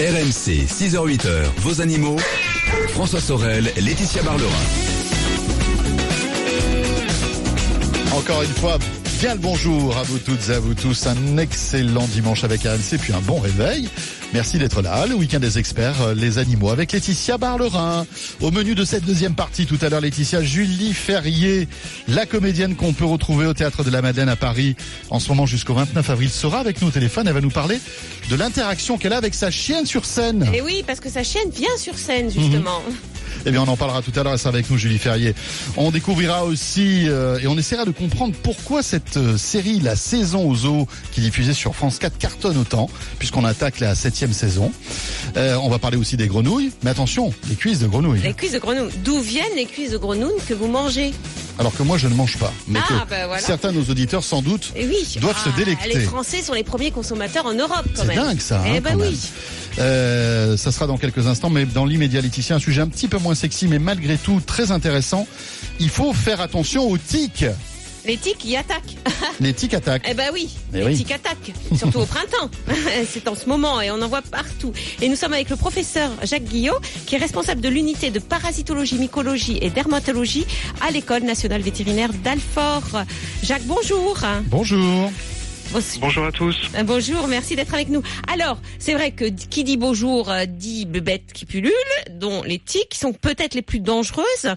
RMC, 6h-8h, vos animaux. François Sorel, Laetitia Barlerin. Encore une fois, bien le bonjour à vous toutes et à vous tous. Un excellent dimanche avec RMC, puis un bon réveil. Merci d'être là. Le week-end des experts, euh, les animaux, avec Laetitia Barlerin. Au menu de cette deuxième partie, tout à l'heure, Laetitia Julie Ferrier, la comédienne qu'on peut retrouver au Théâtre de la Madeleine à Paris en ce moment jusqu'au 29 avril, sera avec nous au téléphone. Elle va nous parler de l'interaction qu'elle a avec sa chienne sur scène. Et oui, parce que sa chienne vient sur scène, justement. Eh bien, on en parlera tout à l'heure. Elle sera avec nous, Julie Ferrier. On découvrira aussi euh, et on essaiera de comprendre pourquoi cette euh, série, la saison aux eaux, qui est diffusée sur France 4, cartonne autant, puisqu'on attaque la septième saison. Euh, on va parler aussi des grenouilles. Mais attention, les cuisses de grenouilles. Les cuisses de grenouille. D'où viennent les cuisses de grenouille que vous mangez Alors que moi, je ne mange pas. Mais Ah, que ben voilà. certains de nos auditeurs, sans doute, Eh oui. doivent se Ah, délecter. Les Français sont les premiers consommateurs en Europe, quand C'est même. dingue ça. Eh hein, ben quand même. Euh, ça sera dans quelques instants, mais dans l'immédiat, Laetitia, un sujet un petit peu moins sexy, mais malgré tout très intéressant. Il faut faire attention aux tiques. Les tiques y attaquent. Les tiques attaquent. Eh ben oui, Eh les oui. tiques attaquent, surtout au printemps. C'est en ce moment et on en voit partout. Et nous sommes avec le professeur Jacques Guillot, qui est responsable de l'unité de parasitologie, mycologie et dermatologie à l'école nationale vétérinaire d'Alfort. Jacques, bonjour. Bonjour. Bon- Bonjour à tous. Euh, Bonjour, merci d'être avec nous. Alors, c'est vrai que qui dit bonjour euh, dit bête qui pullule, dont les tiques sont peut-être les plus dangereuses.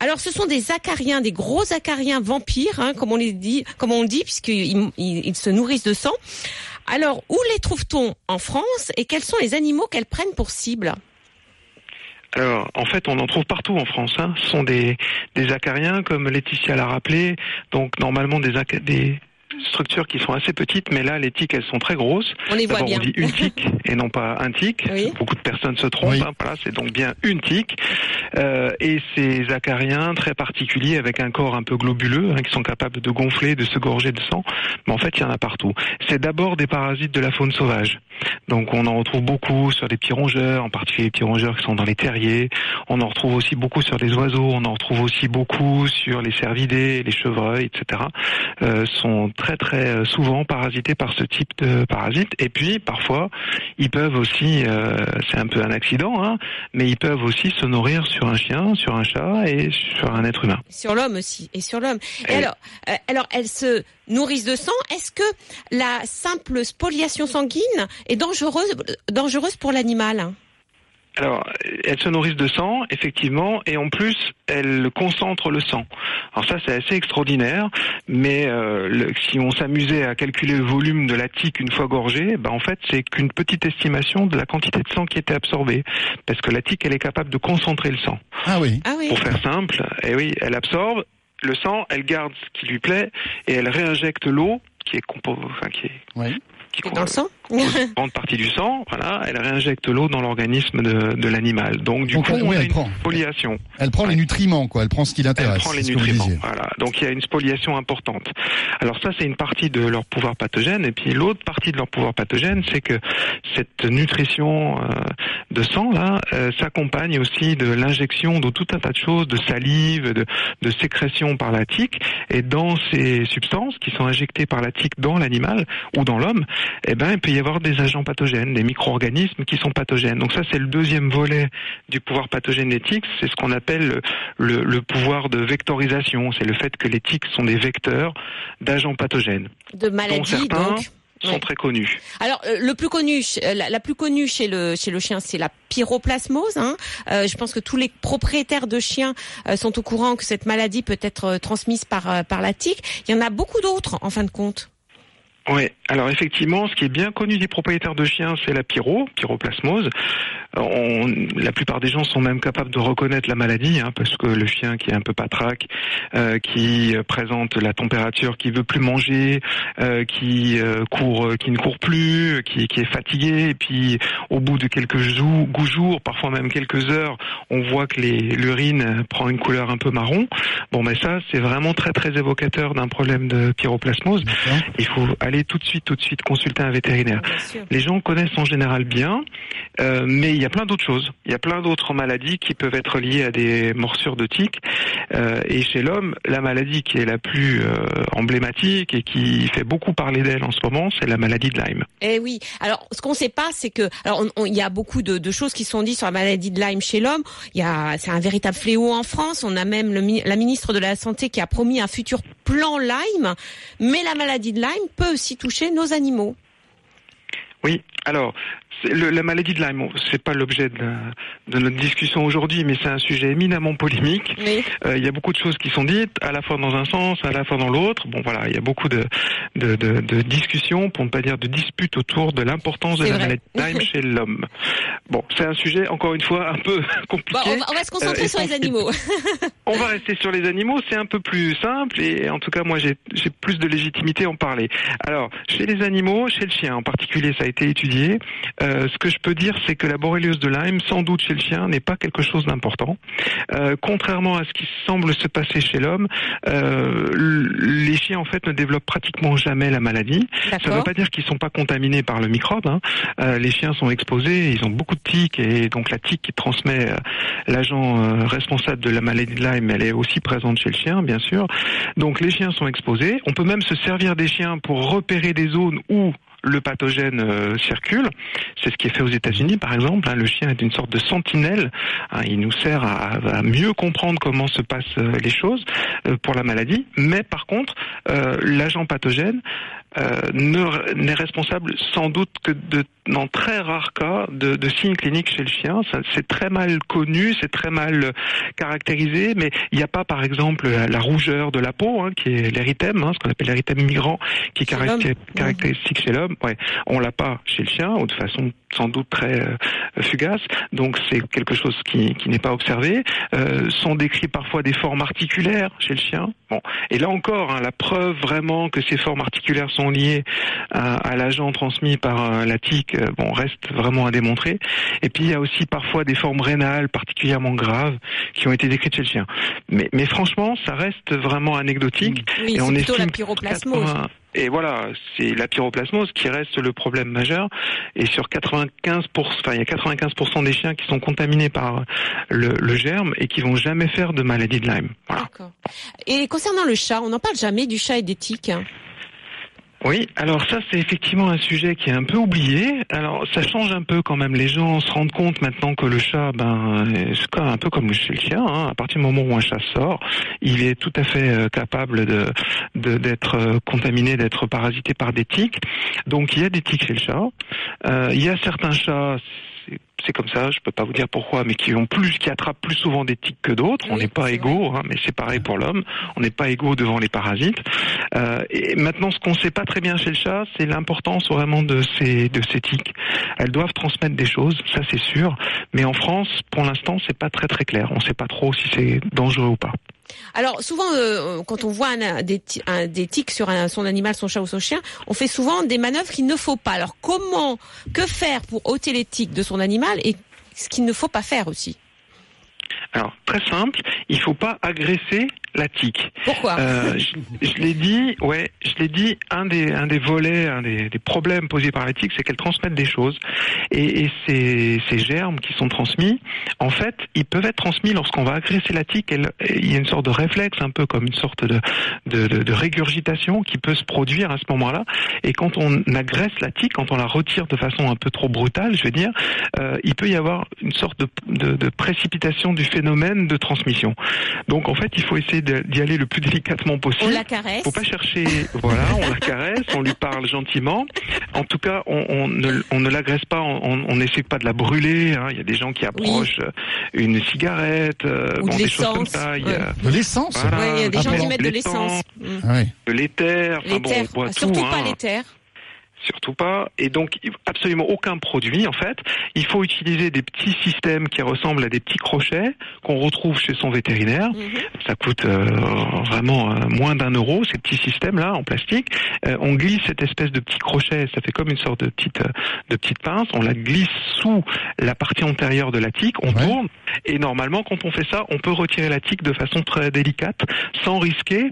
Alors, ce sont des acariens, des gros acariens vampires, hein, comme on les dit, comme on le dit, puisqu'ils ils, ils se nourrissent de sang. Alors, où les trouve-t-on en France et quels sont les animaux qu'elles prennent pour cible? Alors, en fait, on en trouve partout en France. Hein. Ce sont des, des acariens, comme Laetitia l'a rappelé. Donc, normalement, des, des structures qui sont assez petites, mais là, les tiques, elles sont très grosses. On les voit bien. on dit une tique et non pas un tic. Oui. Beaucoup de personnes se trompent. Oui. hein. Voilà, c'est donc bien une tique. Euh, et ces acariens très particuliers avec un corps un peu globuleux, hein, qui sont capables de gonfler, de se gorger de sang. Mais en fait, il y en a partout. C'est d'abord des parasites de la faune sauvage. Donc, on en retrouve beaucoup sur les petits rongeurs, en particulier les petits rongeurs qui sont dans les terriers. On en retrouve aussi beaucoup sur les oiseaux. On en retrouve aussi beaucoup sur les cervidés, les chevreuils, etc. Euh, sont très très euh, souvent parasités par ce type de parasites. Et puis parfois, ils peuvent aussi, euh, c'est un peu un accident, hein, mais ils peuvent aussi se nourrir sur un chien, sur un chat et sur un être humain. Sur l'homme aussi, et sur l'homme. Et alors, euh, alors, elles se nourrissent de sang. Est-ce que la simple spoliation sanguine est dangereuse, dangereuse pour l'animal? Alors, elles se nourrissent de sang, effectivement, et en plus, elles concentrent le sang. Alors ça, c'est assez extraordinaire, mais euh, le- si on s'amusait à calculer le volume de la tique une fois gorgée, ben en fait, c'est qu'une petite estimation de la quantité de sang qui était absorbée, parce que la tique, elle est capable de concentrer le sang. Ah oui. Ah oui. Pour faire simple, et oui, elle absorbe le sang, elle garde ce qui lui plaît, et elle réinjecte l'eau, qui est compo- enfin, qui est Oui. qui Dans le sang une grande partie du sang, voilà, elle réinjecte l'eau dans l'organisme de, de l'animal. Donc du Donc, coup, oui, on elle a une prend. spoliation. Elle prend les nutriments, quoi. Elle prend ce qui Elle l'intéresse. prend les nutriments. Voilà. Donc il y a une spoliation importante. Alors ça, c'est une partie de leur pouvoir pathogène. Et puis l'autre partie de leur pouvoir pathogène, c'est que cette nutrition euh, de sang là euh, s'accompagne aussi de l'injection de tout un tas de choses, de salive, de, de sécrétion par la tique. Et dans ces substances qui sont injectées par la tique dans l'animal ou dans l'homme, eh ben il peut y avoir des agents pathogènes, des micro-organismes qui sont pathogènes. Donc ça, c'est le deuxième volet du pouvoir tiques. C'est ce qu'on appelle le, pouvoir de vectorisation. C'est le fait que les tiques sont des vecteurs d'agents pathogènes, de dont maladie, certains donc. sont Ouais. très connus. Alors euh, le plus connu, euh, la, la plus connue chez le chez le chien, c'est la pyroplasmose. Hein. Euh, je pense que tous les propriétaires de chiens sont au courant que cette maladie peut être transmise par par la tique. Il y en a beaucoup d'autres en fin de compte. Oui, alors effectivement, ce qui est bien connu des propriétaires de chiens, c'est la pyro, pyroplasmose. On, la plupart des gens sont même capables de reconnaître la maladie, hein, parce que le chien qui est un peu patraque, euh, qui présente la température, qui veut plus manger, euh, qui euh, court, qui ne court plus, qui, qui est fatigué, et puis au bout de quelques jou- jours, parfois même quelques heures, on voit que les- l'urine prend une couleur un peu marron. Bon, mais ça, c'est vraiment très très évocateur d'un problème de pyroplasmose. Il faut aller tout de suite, tout de suite consulter un vétérinaire. Les gens connaissent en général bien, euh, mais il y a plein d'autres choses. Il y a plein d'autres maladies qui peuvent être liées à des morsures de tiques. Euh, et chez l'homme, la maladie qui est la plus euh, emblématique et qui fait beaucoup parler d'elle en ce moment, c'est la maladie de Lyme. Eh oui. Alors, ce qu'on sait pas, c'est que, alors, il y a beaucoup de, de choses qui sont dites sur la maladie de Lyme chez l'homme. Il y a, c'est un véritable fléau en France. On a même le, la ministre de la Santé qui a promis un futur plan Lyme. Mais la maladie de Lyme peut aussi toucher nos animaux. Oui, alors le- la maladie de Lyme, c'est pas l'objet de, de notre discussion aujourd'hui, mais c'est un sujet éminemment polémique. Oui. Euh, il y a beaucoup de choses qui sont dites, à la fois dans un sens, à la fois dans l'autre. Bon, voilà, il y a beaucoup de, de, de, de discussions, pour ne pas dire de disputes autour de l'importance de la vrai. maladie de Lyme chez l'homme. Bon, c'est un sujet encore une fois un peu compliqué. Bon, on, va, on va se concentrer Euh, sur les animaux. On va rester sur les animaux, c'est un peu plus simple et en tout cas moi j'ai j'ai plus de légitimité à en parler. Alors chez les animaux, chez le chien en particulier, ça a été étudié. Euh, ce que je peux dire, c'est que la borréliose de Lyme, sans doute chez le chien, n'est pas quelque chose d'important. Euh, contrairement à ce qui semble se passer chez l'homme, euh, les chiens en fait ne développent pratiquement jamais la maladie. Ça ne veut pas dire qu'ils sont pas contaminés par le microbe. hein. Euh, les chiens sont exposés, ils ont beaucoup de tiques et donc la tique qui transmet euh, l'agent euh, responsable de la maladie de Lyme, elle est aussi présente chez le chien, bien sûr. Donc les chiens sont exposés. On peut même se servir des chiens pour repérer des zones où le pathogène euh, circule. C'est ce qui est fait aux États-Unis, par exemple. hein. Le chien est une sorte de sentinelle. hein. Il nous sert à, mieux comprendre comment se passent euh, les choses euh, pour la maladie. Mais par contre, l'agent pathogène ne- n'est responsable sans doute que de, dans très rares cas de, de signes cliniques chez le chien. C'est très mal connu, c'est très mal euh, caractérisé, mais il n'y a pas par exemple la, la rougeur de la peau, hein, qui est l'érythème, hein, ce qu'on appelle l'érythème migrant, qui est caractéristique chez l'homme. Ouais, on l'a pas chez le chien, ou de façon sans doute très euh, fugace. Donc c'est quelque chose qui, qui n'est pas observé. Euh, sont décrits parfois des formes articulaires chez le chien. Bon, et là encore, hein, la preuve vraiment que ces formes articulaires sont liées à, à l'agent transmis par euh, la tique, bon, reste vraiment à démontrer. Et puis il y a aussi parfois des formes rénales particulièrement graves qui ont été décrites chez le chien. Mais, mais franchement, ça reste vraiment anecdotique. Oui, Et on plutôt la estime pyroplasmose. 80 Et voilà, c'est la pyroplasmose qui reste le problème majeur. Et sur 95%, enfin, il y a 95% des chiens qui sont contaminés par le, le germe et qui vont jamais faire de maladie de Lyme. Voilà. Et concernant le chat, on n'en parle jamais du chat et des tiques. Oui, alors ça c'est effectivement un sujet qui est un peu oublié. Alors ça change un peu quand même. Les gens se rendent compte maintenant que le chat, ben, c'est quand même un peu comme le chien. Hein. À partir du moment où un chat sort, il est tout à fait euh, capable de de- d'être euh, contaminé, d'être parasité par des tiques. Donc il y a des tiques chez le chat. Euh, il y a certains chats. C'est- comme ça, je peux pas vous dire pourquoi, mais qui ont plus, qui attrapent plus souvent des tiques que d'autres. On n'est pas égaux, hein, mais c'est pareil pour l'homme. On n'est pas égaux devant les parasites. Euh, et maintenant, ce qu'on ne sait pas très bien chez le chat, c'est l'importance vraiment de ces de ces tiques. Elles doivent transmettre des choses, ça c'est sûr. Mais en France, pour l'instant, c'est pas très très clair. On ne sait pas trop si c'est dangereux ou pas. Alors souvent, euh, quand on voit des, ti- un- des tiques sur son animal, son chat ou son chien, on fait souvent des manœuvres qu'il ne faut pas. Alors comment, que faire pour ôter les tiques de son animal et ce qu'il ne faut pas faire aussi? Alors très simple, il faut pas agresser la tique. Pourquoi Euh, je je l'ai dit, ouais, je l'ai dit. Un des un des volets, un des, des problèmes posés par la tique, c'est qu'elles transmettent des choses. Et, et ces, ces germes qui sont transmis, en fait, ils peuvent être transmis lorsqu'on va agresser la tique. Elle- il y a une sorte de réflexe, un peu comme une sorte de de, de, de régurgitation qui peut se produire à ce moment-là. Et quand on agresse la tique, quand on la retire de façon un peu trop brutale, je veux dire, euh, il peut y avoir une sorte de, de, de précipitation du phénomène de transmission. Donc en fait, il faut essayer de- d'y aller le plus délicatement On possible. la caresse Faut pas chercher, voilà, on la caresse, on lui parle gentiment. En tout cas, on, on ne, on ne l'agresse pas, on on n'essaie pas de la brûler. hein. Il y a des gens qui approchent euh, une cigarette, euh, Ou bon, des choses comme l'essence, ça. Il y ouais. a De l'essence Voilà. Ouais, il y a des Ah gens qui mettent de l'essence. De l'éther, enfin bon, on surtout tout. pas hein. l'éther. Surtout pas. Et donc, absolument aucun produit, en fait. Il faut utiliser des petits systèmes qui ressemblent à des petits crochets qu'on retrouve chez son vétérinaire. Mhm. Ça coûte euh, vraiment euh, moins d'un euro, ces petits systèmes-là, en plastique. Euh, on glisse cette espèce de petit crochet, ça fait comme une sorte de petite, de petite pince. On la glisse sous la partie antérieure de la tique, on Ouais. tourne. Et normalement, quand on fait ça, on peut retirer la tique de façon très délicate, sans risquer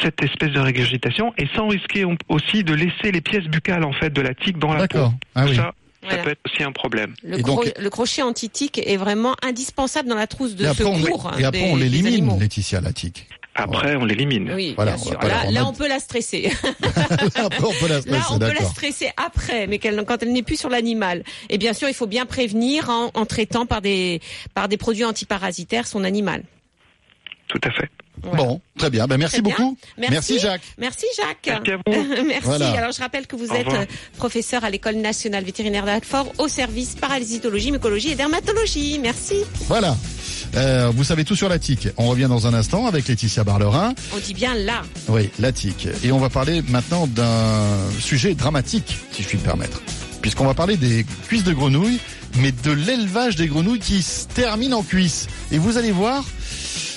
cette espèce de régurgitation et sans risquer aussi de laisser les pièces buccales en fait de la tique dans la peau. D'accord. Ah oui. Ça, ça Voilà. peut être aussi un problème. Le, Et donc- le crochet anti-tic est vraiment indispensable dans la trouse de Et après, on, secours. et après, des- on l'élimine. Laetitia, la tique. Après, on l'élimine. Oui, Voilà, bien sûr. Là, là, on peut la stresser. après, on peut la Là, stresser, on peut la stresser après, mais quand elle n'est plus sur l'animal. Et bien sûr, il faut bien prévenir en, en traitant par des par des produits antiparasitaires son animal. Tout à fait. Voilà. Bon, très bien. Ben, merci Très bien. beaucoup. Merci. Jacques. Merci Jacques. Merci à vous. Merci. Voilà. Alors je rappelle que vous Au êtes revoir. euh, professeur à l'école nationale vétérinaire d'Alfort au service parasitologie, mycologie et dermatologie. Merci. Voilà. Euh, vous savez tout sur la tique. On revient dans un instant avec Laetitia Barlerin. On dit bien là. Oui, la tique. Et on va parler maintenant d'un sujet dramatique, si je puis me permettre. Puisqu'on va parler des cuisses de grenouilles, mais de l'élevage des grenouilles qui se termine en cuisse. Et vous allez voir,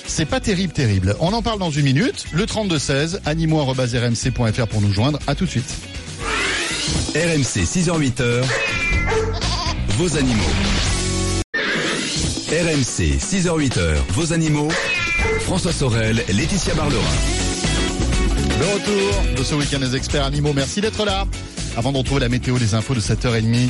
c'est pas terrible, terrible. On en parle dans une minute. Le 32-16, animaux.rmc.fr pour nous joindre. À tout de suite. RMC 6h-8h, vos animaux. RMC 6h-8h, vos animaux. François Sorel, Laetitia Barlerin. Le retour de ce week-end des experts animaux. Merci d'être là. Avant de retrouver la météo, les infos de 7h30,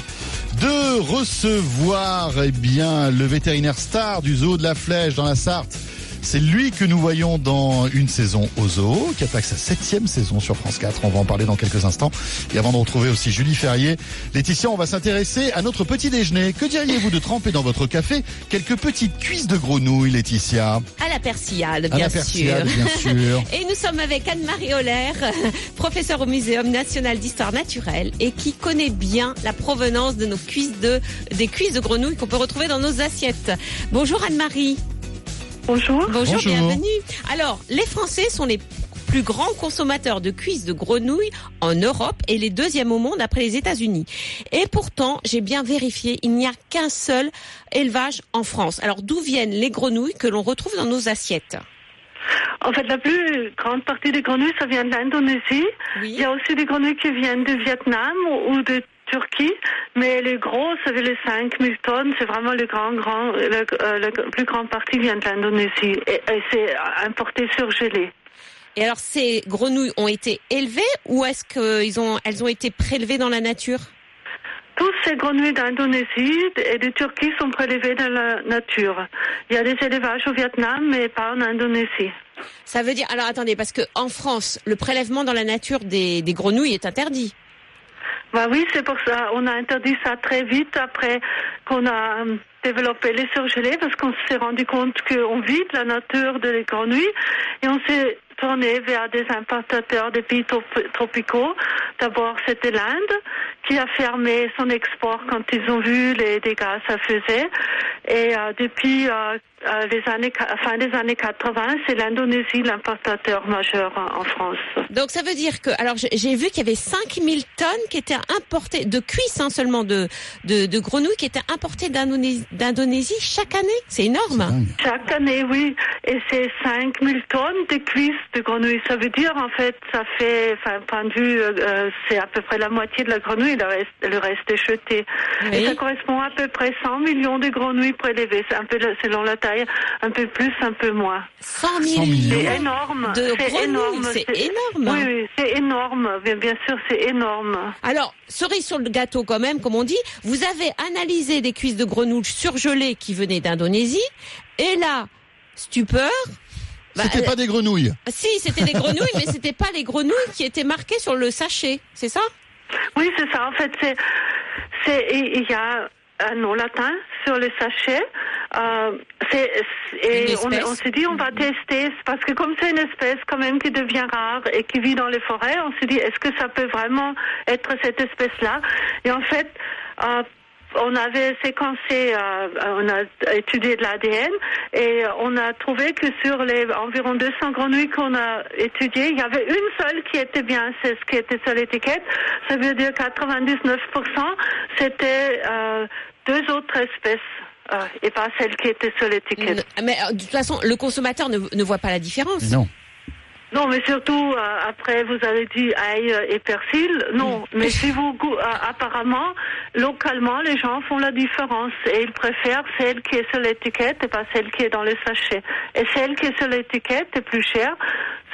de recevoir, eh bien, le vétérinaire star du zoo de la Flèche dans la Sarthe. C'est lui que nous voyons dans une saison au zoo, qui attaque sa septième saison sur France 4. On va en parler dans quelques instants. Et avant de retrouver aussi Julie Ferrier, Laetitia, on va s'intéresser à notre petit déjeuner. Que diriez-vous de tremper dans votre café quelques petites cuisses de grenouille, Laetitia? À la persillade, À bien la persillade, sûr. bien sûr. Et nous sommes avec Anne-Marie Holler, professeure au Muséum national d'histoire naturelle et qui connaît bien la provenance de nos cuisses de, des cuisses de grenouilles qu'on peut retrouver dans nos assiettes. Bonjour Anne-Marie. Bonjour. Bonjour, Bonjour. bienvenue. Alors, les Français sont les plus grands consommateurs de cuisses de grenouilles en Europe et les deuxièmes au monde après les États-Unis. Et pourtant, j'ai bien vérifié, il n'y a qu'un seul élevage en France. Alors, d'où viennent les grenouilles que l'on retrouve dans nos assiettes? En fait, la plus grande partie des grenouilles, ça vient de l'Indonésie. Il Oui. y a aussi des grenouilles qui viennent du Vietnam ou de Turquie, mais les gros, ça veut les 5000 tonnes, c'est vraiment le grand, grand, le, euh, la plus grande partie vient de l'Indonésie et, et c'est importé surgelé. Et alors, ces grenouilles ont été élevées ou est-ce qu'elles ont, elles ont été prélevées dans la nature? Toutes ces grenouilles d'Indonésie et de Turquie sont prélevées dans la nature. Il y a des élevages au Vietnam, mais pas en Indonésie. Ça veut dire, alors attendez, parce que en France, le prélèvement dans la nature des, des grenouilles est interdit. Bah oui, c'est pour ça. On a interdit ça très vite après qu'on a euh, développé les surgelés parce qu'on s'est rendu compte qu'on vide la nature de les grenouilles et on s'est tourné vers des importateurs des pays trop- tropicaux. D'abord, c'était l'Inde qui a fermé son export quand ils ont vu les dégâts que ça faisait. Et euh, depuis euh, euh, les années, fin des années 80, c'est l'Indonésie l'importateur majeur en, en France. Donc ça veut dire que, alors j'ai- vu qu'il y avait 5000 tonnes qui étaient importées, de cuisses hein, seulement, de, de, de grenouilles qui étaient importées d'Indonésie chaque année. C'est énorme. Chaque année, oui. Et c'est 5000 tonnes de cuisses de grenouille. Ça veut dire, en fait, ça fait, enfin, point de vue, euh, euh, c'est à peu près la moitié de la grenouille, le reste, le reste est jeté. Oui. Et ça correspond à peu près 100 millions de grenouilles prélevées. C'est un peu selon la taille, un peu plus, un peu moins. 100 100 millions. C'est énorme. De c'est grenouilles, énorme. c'est énorme. Oui, oui, c'est énorme. Bien, bien sûr, c'est énorme. Alors, cerise sur le gâteau quand même, comme on dit, vous avez analysé des cuisses de grenouilles surgelées qui venaient d'Indonésie, et là, stupeur. bah, C'était pas des grenouilles. Si, c'était des grenouilles, mais c'était pas les grenouilles qui étaient marquées sur le sachet, c'est ça? Oui, c'est ça. En fait, c'est, c'est, il y a un nom latin sur le sachet. Euh, et on, s'est dit, on va tester, parce que comme c'est une espèce quand même qui devient rare et qui vit dans les forêts, on s'est dit, est-ce que ça peut vraiment être cette espèce-là? Et en fait, euh, on avait séquencé, euh, on a étudié de l'ADN et on a trouvé que sur les environ 200 grenouilles qu'on a étudiées, il y avait une seule qui était bien, c'est ce qui était sur l'étiquette. Ça veut dire 99%, c'était euh, deux autres espèces. euh, et pas celle qui était sur l'étiquette. Mais de toute façon, le consommateur ne, ne voit pas la différence. Non. Non, mais surtout euh, après vous avez dit ail et persil. Non, mais si vous euh, apparemment localement les gens font la différence et ils préfèrent celle qui est sur l'étiquette et pas celle qui est dans le sachet. Et celle qui est sur l'étiquette est plus chère.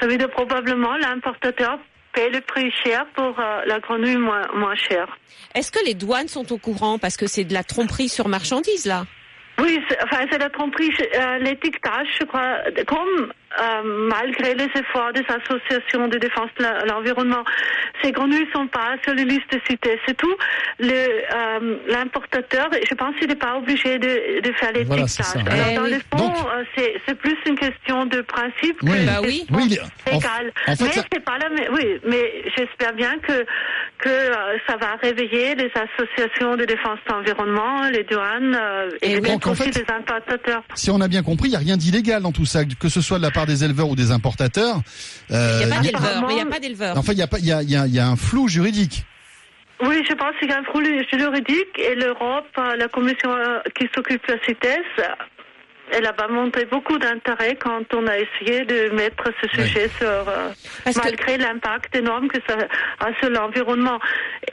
Ça veut dire probablement l'importateur paie le prix cher pour euh, la grenouille moins, moins chère. Est-ce que les douanes sont au courant? Parce que c'est de la tromperie sur marchandise là Oui, c'est- enfin c'est la tromperie, euh, l'étiquetage, je crois, comme euh, malgré les efforts des associations de défense de l'environnement, ces grenouilles sont pas sur les listes citées. C'est tout. Euh, l'importateur, je pense qu'il n'est pas obligé de, de faire Voilà, l'étiquetage. ça. Alors Eh dans oui. le fond, euh, c'est plus une question de principe. Oui. que Bah oui. question Oui, il- en- légale. en fait, mais ça- c'est pas la même. Oui, mais j'espère bien que que euh, ça va réveiller les associations de défense de l'environnement, les douanes euh, Et et, en aussi fait- les importateurs. Si on a bien compris, il n'y a rien d'illégal dans tout ça, que ce soit de la part des éleveurs ou des importateurs. Euh, Il n'y a pas il y a- d'éleveur. Mais il n'y a pas d'éleveur. Enfin, il y a, pas- il y, a, il y, a, il y a un flou juridique. Oui, je pense qu'il y a un flou juridique et l'Europe, euh, la commission euh, qui s'occupe de la CITES, elle a pas montré beaucoup d'intérêt quand on a essayé de mettre ce sujet sur, euh, Parce que- malgré l'impact énorme que ça a sur l'environnement.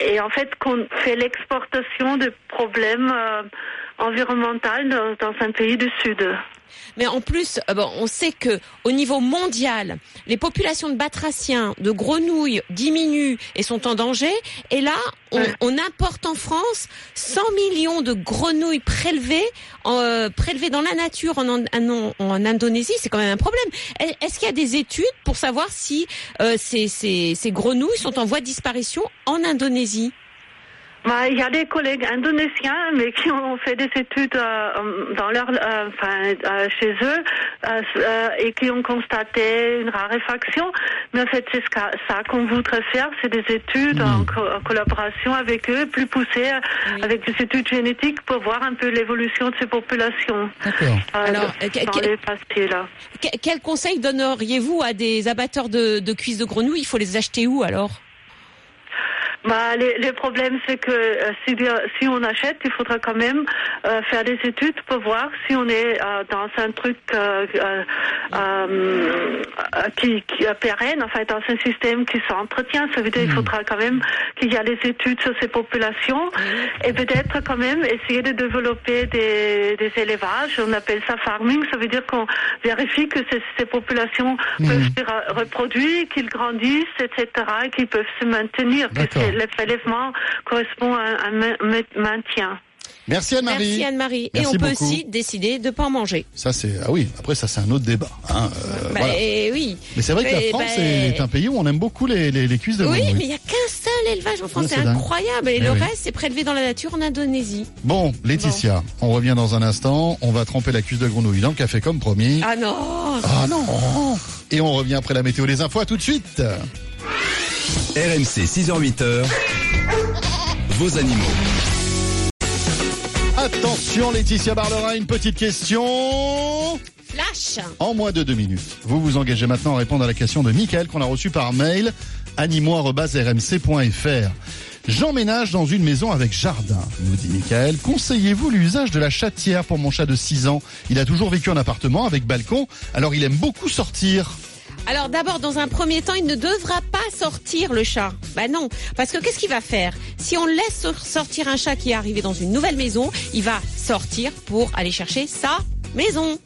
Et en fait, qu'on fait l'exportation de problèmes euh, environnementaux dans, dans un pays du Sud. Mais en plus, euh, bon, on sait que au niveau mondial, les populations de batraciens, de grenouilles diminuent et sont en danger. Et là, on, importe en France 100 millions de grenouilles prélevées, euh, prélevées dans la nature en, en, en Indonésie. C'est quand même un problème. Est- Est-ce qu'il y a des études pour savoir si euh, ces, ces, ces grenouilles sont en voie de disparition en Indonésie? Bah, Il y a des collègues indonésiens, mais qui ont fait des études euh, dans leur, euh, enfin, euh, chez eux et qui ont constaté une raréfaction. Mais en fait, c'est ce ça qu'on voudrait faire, c'est des études en, co- en collaboration avec eux, plus poussées, euh, Oui. avec des études génétiques pour voir un peu l'évolution de ces populations. D'accord. euh, Alors, dans les passés là. Que- Quel conseil donneriez-vous à des abatteurs de, de cuisses de grenouilles? Il faut les acheter où alors? Bah, les, les problèmes, c'est que euh, si, si on achète, il faudra quand même euh, faire des études pour voir si on est euh, dans un truc euh, qui, qui pérenne, enfin dans un système qui s'entretient. Ça veut dire qu'il faudra quand même qu'il y ait des études sur ces populations et peut-être quand même essayer de développer des, des élevages. On appelle ça farming. Ça veut dire qu'on vérifie que ces, ces populations peuvent se re- reproduire, qu'ils grandissent, etc., et qu'ils peuvent se maintenir. D'accord. Le prélèvement correspond à un ma- ma- maintien. Merci Anne-Marie. Merci Anne-Marie. Et on peut beaucoup. aussi décider de pas en manger. Ça c'est ah oui. Après ça c'est un autre débat. hein, euh, Bah, voilà. et oui. Mais c'est vrai que la Mais, France bah, est un pays où on aime beaucoup les, les, les cuisses de Oui, mais il n'y a qu'un seul élevage en France, Ouais, c'est incroyable. Et Eh le oui. reste, c'est prélevé dans la nature en Indonésie. Bon, Laetitia, on revient dans un instant. On va tremper la cuisse de grenouille dans le café comme promis. Ah non Ah non Et on revient après la météo des infos. À tout de suite. RMC 6h-8h, vos animaux. Attention Laetitia Barlera, une petite question. Flash En moins de deux minutes, vous vous engagez maintenant à répondre à la question de Michael qu'on a reçue par mail animaux.rmc.fr. J'emménage dans une maison avec jardin, nous dit Michael. Conseillez-vous l'usage de la chatière pour mon chat de 6 ans? Il a toujours vécu en appartement avec balcon, alors il aime beaucoup sortir. Alors d'abord, dans un premier temps, il ne devra pas sortir le chat. Bah non, parce que qu'est-ce qu'il va faire? Si on laisse sor- sortir un chat qui est arrivé dans une nouvelle maison, il va sortir pour aller chercher sa maison.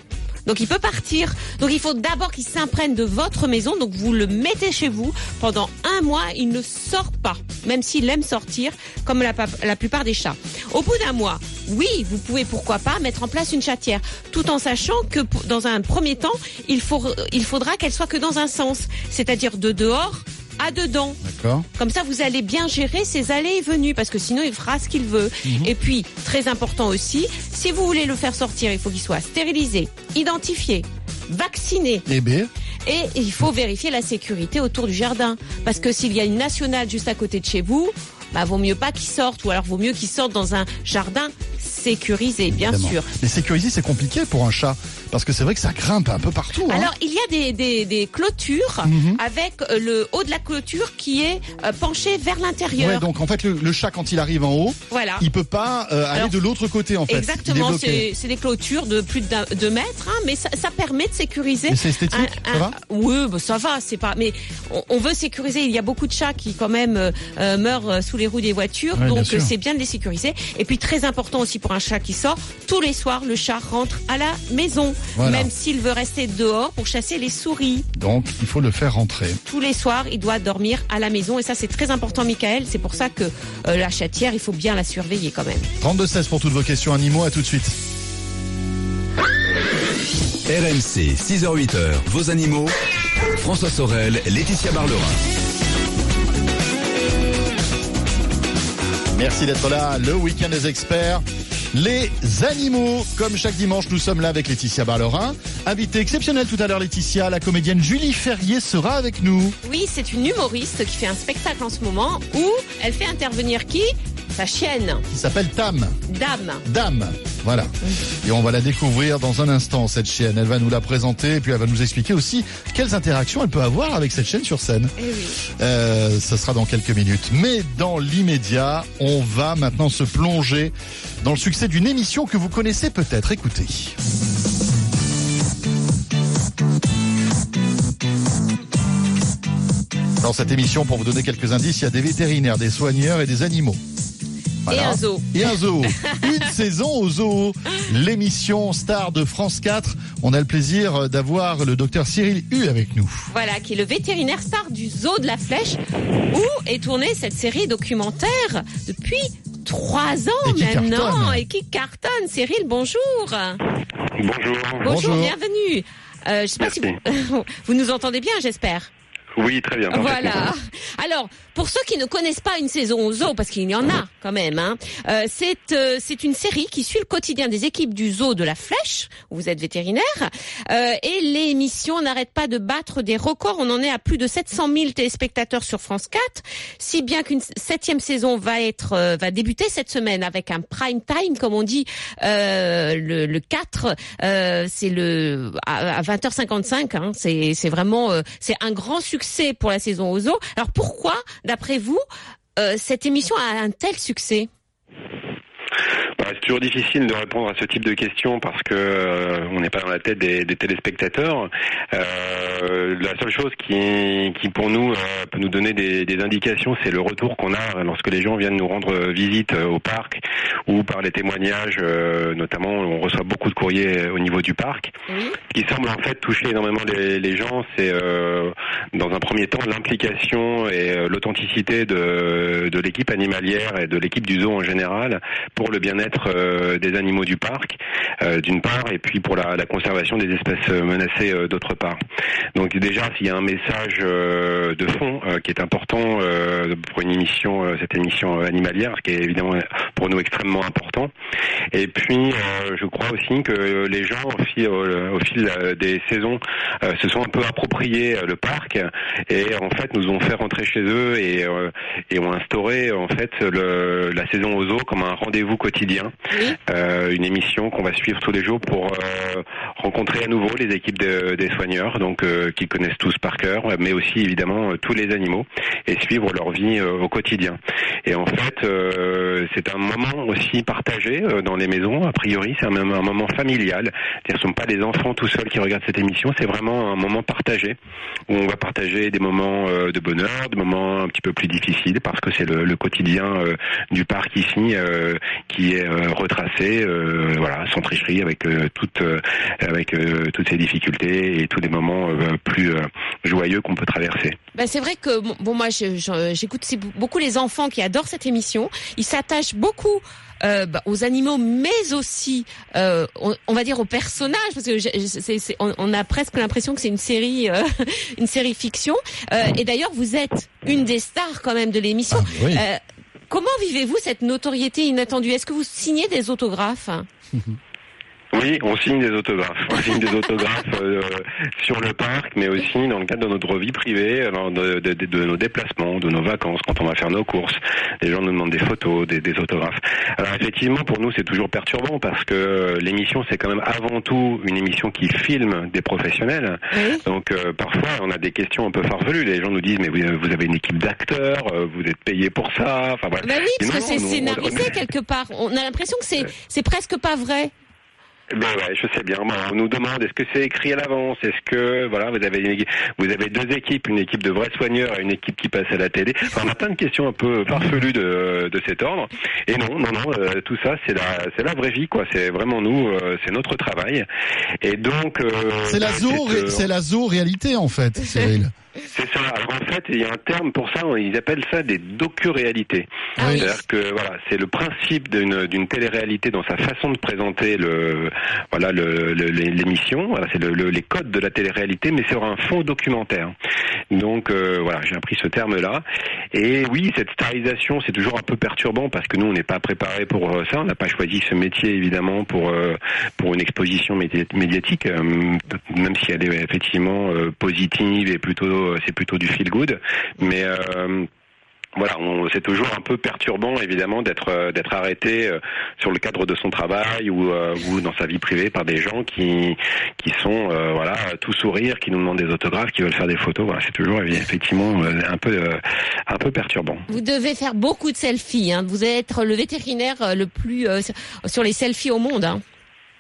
Donc il peut partir. Donc il faut d'abord qu'il s'imprègne de votre maison. Donc vous le mettez chez vous pendant un mois. Il ne sort pas, même s'il aime sortir, comme la, pa- la plupart des chats. Au bout d'un mois, oui, vous pouvez pourquoi pas mettre en place une chatière, tout en sachant que dans un premier temps, il, il faudra qu'elle soit que dans un sens, c'est-à-dire de dehors à dedans. D'accord Comme ça, vous allez bien gérer ses allées et venues, parce que sinon, il fera ce qu'il veut. Et puis, très important aussi, si vous voulez le faire sortir, il faut qu'il soit stérilisé, identifié, vacciné. Eh bien, Et il faut vérifier la sécurité autour du jardin. Parce que s'il y a une nationale juste à côté de chez vous, bah vaut mieux pas qu'ils sortent, ou alors vaut mieux qu'ils sortent dans un jardin sécurisé, bien Évidemment. sûr. Mais sécuriser, c'est compliqué pour un chat. Parce que c'est vrai que ça grimpe un peu partout. hein. Alors, il y a des, des, des clôtures Mhm. avec euh, le haut de la clôture qui est euh, penché vers Ouais, l'intérieur. donc en fait, le, le chat, quand il arrive en haut, voilà. il peut pas euh, aller de l'autre côté, en fait. Exactement, c'est des clôtures de plus de d'un- deux mètres, hein, mais ça, ça permet de sécuriser. C'est esthétique, un- ça va? Oui, bah, ça va, c'est pas. Mais on, on veut sécuriser. Il y a beaucoup de chats qui quand même euh, meurent sous les roues des voitures, Ouais, donc c'est bien de les sécuriser. Et puis très important aussi pour un chat qui sort, tous les soirs le chat rentre à la maison, Voilà. même s'il veut rester dehors pour chasser les souris. Donc, il faut le faire rentrer. Tous les soirs, il doit dormir à la maison et ça c'est très important, Michael. C'est pour ça que euh, la chatière, il faut bien la surveiller quand même. 32-16 pour toutes vos questions animaux, à tout de suite. RMC, 6h-8h, vos animaux. François Sorel, Laetitia Barlerin. Merci d'être là, le week-end des experts. Les animaux, comme chaque dimanche, nous sommes là avec Laetitia Barlerin. Invité exceptionnel tout à l'heure, Laetitia, la comédienne Julie Ferrier sera avec nous. Oui, c'est une humoriste qui fait un spectacle en ce moment où elle fait intervenir qui? Sa chienne, qui s'appelle Tam. Dame. Dame. Voilà. Et on va la découvrir dans un instant, cette chienne. Elle va nous la présenter et puis elle va nous expliquer aussi quelles interactions elle peut avoir avec cette chienne sur scène. Eh oui. Euh, ça sera dans quelques minutes. Mais dans l'immédiat, on va maintenant se plonger dans le succès d'une émission que vous connaissez peut-être. Écoutez. Dans cette émission, pour vous donner quelques indices, il y a des vétérinaires, des soigneurs et des animaux. Et un zoo. Et un zoo. Une saison au zoo. L'émission star de France 4. On a le plaisir d'avoir le docteur Cyril Hu avec nous. Voilà, qui est le vétérinaire star du zoo de la Flèche, où est tournée cette série documentaire depuis trois ans Et qui maintenant cartonne. et qui cartonne. Cyril, bonjour. Bonjour. Bonjour, Bonjour. bienvenue. Euh, je sais pas si vous nous entendez bien, j'espère. Oui, très bien. Voilà. Alors, pour ceux qui ne connaissent pas une saison au zoo, parce qu'il y en a quand même, hein, euh, c'est euh, c'est une série qui suit le quotidien des équipes du zoo de la Flèche, où vous êtes vétérinaire, euh, et l'émission n'arrête pas de battre des records. On en est à plus de 700 000 téléspectateurs sur France 4, si bien qu'une septième saison va être euh, va débuter cette semaine avec un prime time, comme on dit, euh, le, le 4, euh, c'est le à, à 20h55. Hein, c'est c'est vraiment euh, c'est un grand succès pour la saison au zoo. Alors pourquoi, d'après vous, euh, cette émission a un tel succès? Bah, c'est toujours difficile de répondre à ce type de questions parce que euh, on n'est pas dans la tête des, des téléspectateurs. Euh, la seule chose qui, qui pour nous euh, peut nous donner des, des indications, c'est le retour qu'on a lorsque les gens viennent nous rendre visite euh, au parc ou par les témoignages. notamment, on reçoit beaucoup de courriers au niveau du parc. Oui. Qui semble en fait toucher énormément les, les gens, c'est dans un premier temps l'implication et l'authenticité de, de l'équipe animalière et de l'équipe du zoo en général pour le bien-être euh, des animaux du parc, euh, d'une part, et puis pour la, conservation des espèces euh, menacées d'autre part. Donc déjà, s'il y a un message de fond qui est important pour une émission, cette émission animalière, qui est évidemment pour nous extrêmement important. Et puis, je crois aussi que les gens, au fil, des saisons, se sont un peu appropriés le parc et en fait nous ont fait rentrer chez eux et, ont instauré en fait la saison aux zoo comme un rendez-vous quotidien, Oui. euh, une émission qu'on va suivre tous les jours pour euh, rencontrer à nouveau les équipes de- des soigneurs, donc euh, qui connaissent tous par cœur, mais aussi évidemment euh, tous les animaux et suivre leur vie au quotidien. Et en fait, c'est un moment aussi partagé dans les maisons. A priori, c'est un, moment familial. Ce ne sont pas les enfants tout seuls qui regardent cette émission. C'est vraiment un moment partagé où on va partager des moments de bonheur, des moments un petit peu plus difficiles parce que c'est le, le quotidien du parc ici qui est euh, retracé, euh, voilà, sans tricherie, avec euh, toutes euh, avec euh, toutes ces difficultés et tous les moments euh, plus euh, joyeux qu'on peut traverser. Ben c'est vrai que bon, moi j'écoute beaucoup les enfants qui adorent cette émission. Ils s'attachent beaucoup euh, bah, aux animaux, mais aussi euh, on, on va dire aux personnages parce que on, on a presque l'impression que c'est une série euh, une série fiction. Euh, et d'ailleurs vous êtes une des stars quand même de l'émission. Ah, oui. Comment vivez-vous cette notoriété inattendue? Est-ce que vous signez des autographes? Oui, on signe des autographes. On signe des autographes euh, sur le parc, mais aussi dans le cadre de notre vie privée, alors de, de- de- de nos déplacements, de nos vacances, quand on va faire nos courses. Les gens nous demandent des photos, des, des autographes. Alors effectivement, pour nous, c'est toujours perturbant parce que euh, l'émission, c'est quand même avant tout une émission qui filme des professionnels. Oui. Donc euh, parfois, on a des questions un peu farfelues. Les gens nous disent, mais vous, vous avez une équipe d'acteurs, euh, vous êtes payé pour ça. Enfin voilà. Bah oui, parce que non, c'est nous, on- scénarisé on- quelque part. On a l'impression que c'est c'est presque pas vrai. Ben ouais, je sais bien. On nous demande est-ce que c'est écrit à l'avance? Est-ce que voilà, vous avez une- vous avez deux équipes, une équipe de vrais soigneurs et une équipe qui passe à la télé. Enfin, on a plein de questions un peu farfelues de, de cet ordre. Et non, non, non, euh, tout ça c'est la c'est la vraie vie quoi. C'est vraiment nous, euh, c'est notre travail. Et donc euh, C'est la ben, zoo, euh, c'est la zoo réalité en fait, Cyril. c'est ça. Alors en fait, il y a un terme pour ça. Ils appellent ça des docu-réalités. Ah oui. C'est-à-dire que voilà, c'est le principe d'une télé-réalité dans sa façon de présenter le voilà le le- l'émission. Voilà, c'est le, le- les codes de la télé-réalité, mais sur un fond documentaire. Donc euh, voilà, j'ai appris ce terme-là. Et oui, cette starisation, c'est toujours un peu perturbant parce que nous, on n'est pas préparé pour euh, ça. On n'a pas choisi ce métier évidemment pour euh, pour une exposition médi- médiatique, euh, même si elle est effectivement positive et plutôt c'est plutôt du feel good. Mais euh, voilà, c'est toujours un peu perturbant évidemment d'être euh, d'être arrêté euh, sur le cadre de son travail ou dans sa vie privée par des gens qui qui sont voilà tout sourire, qui nous demandent des autographes, qui veulent faire des photos. Voilà, c'est toujours effectivement un peu un peu perturbant. Vous devez faire beaucoup de selfies. Hein. Vous êtes le vétérinaire le plus sur les selfies au monde. Hein.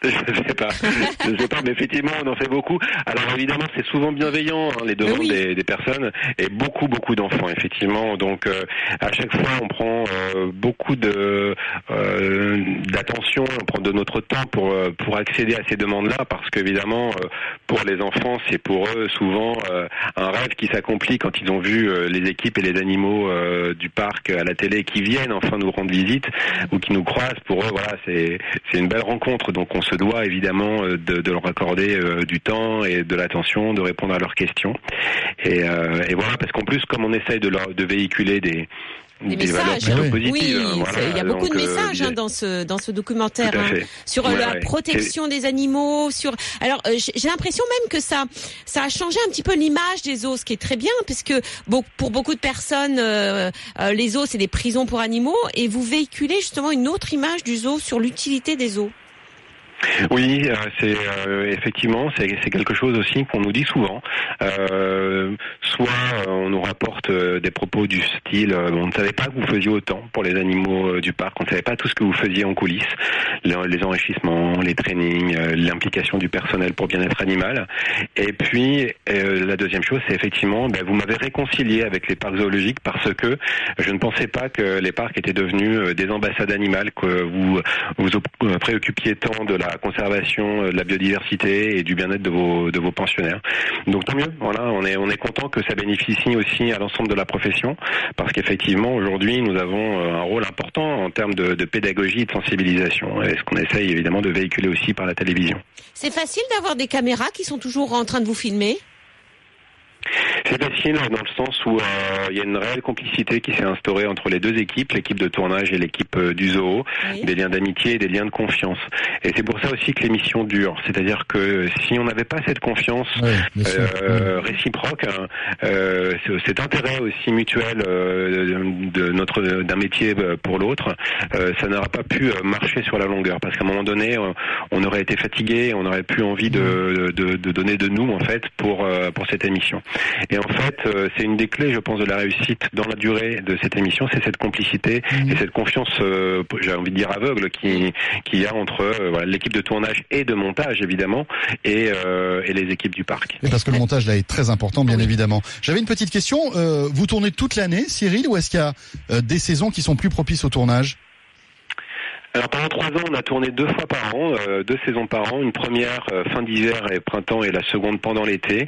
Je sais pas, je sais pas, mais effectivement, on en fait beaucoup. Alors évidemment, c'est souvent bienveillant hein, les demandes Oui. des, des personnes et beaucoup, beaucoup d'enfants, effectivement. Donc euh, à chaque fois, on prend euh, beaucoup de euh, d'attention, on prend de notre temps pour euh, pour accéder à ces demandes-là, parce qu'évidemment, euh, pour les enfants, c'est pour eux souvent euh, un rêve qui s'accomplit quand ils ont vu euh, les équipes et les animaux euh, du parc à la télé qui viennent enfin nous rendre visite ou qui nous croisent. Pour eux, voilà, c'est c'est une belle rencontre. Donc on se doit évidemment euh, de, de leur accorder euh, du temps et de l'attention, de répondre à leurs questions. Et, euh, et voilà, parce qu'en plus, comme on essaye de, leur, de véhiculer des messages. plutôt Oui. positives. Oui, hein, voilà. il y a beaucoup de euh, messages hein, dans ce dans ce documentaire hein, sur Ouais, la ouais. protection des animaux. Sur alors euh, j'ai l'impression même que ça ça a changé un petit peu l'image des zoos, ce qui est très bien puisque pour beaucoup de personnes euh, euh, les zoos c'est des prisons pour animaux et vous véhiculez justement une autre image du zoo sur l'utilité des zoos. Oui, euh, c'est euh, effectivement c'est quelque chose aussi qu'on nous dit souvent. Euh, soit on nous rapporte des propos du style on ne savait pas que vous faisiez autant pour les animaux du parc, on ne savait pas tout ce que vous faisiez en coulisses, les, enrichissements, les trainings, l'implication du personnel pour bien-être animal. Et puis la deuxième chose, c'est effectivement ben, vous m'avez réconcilié avec les parcs zoologiques parce que je ne pensais pas que les parcs étaient devenus des ambassades animales, que vous vous préoccupiez tant de la conservation euh, de la biodiversité et du bien-être de vos de vos pensionnaires. Donc tant mieux. Voilà, on est on est content que ça bénéficie aussi à l'ensemble de la profession parce qu'effectivement aujourd'hui nous avons euh, un rôle important en termes de, de pédagogie et de sensibilisation et ce qu'on essaye évidemment de véhiculer aussi par la télévision. C'est facile d'avoir des caméras qui sont toujours en train de vous filmer? C'est facile dans le sens où euh, il y a une réelle complicité qui s'est instaurée entre les deux équipes, l'équipe de tournage et l'équipe euh, du zoo, Oui. des liens d'amitié et des liens de confiance. Et c'est pour ça aussi que l'émission dure. C'est-à-dire que si on n'avait pas cette confiance Oui, bien sûr. euh, réciproque, hein, euh, ce- cet intérêt aussi mutuel euh, de notre d'un métier pour l'autre, euh, ça n'aurait pas pu marcher sur la longueur parce qu'à un moment donné, on aurait été fatigué, on n'aurait plus envie de, de, de donner de nous en fait pour pour cette émission. Et en fait, euh, c'est une des clés, je pense, de la réussite dans la durée de cette émission, c'est cette complicité et cette confiance, euh, j'ai envie de dire aveugle, qui qu'il y a entre euh, voilà, l'équipe de tournage et de montage évidemment et, et les équipes du parc. Et parce que le montage là est très important, bien évidemment. J'avais une petite question. Vous tournez toute l'année, Cyril, ou est-ce qu'il y a des saisons qui sont plus propices au tournage? Alors pendant trois ans, on a tourné deux fois par an, euh, deux saisons par an, une première euh, fin d'hiver et printemps et la seconde pendant l'été.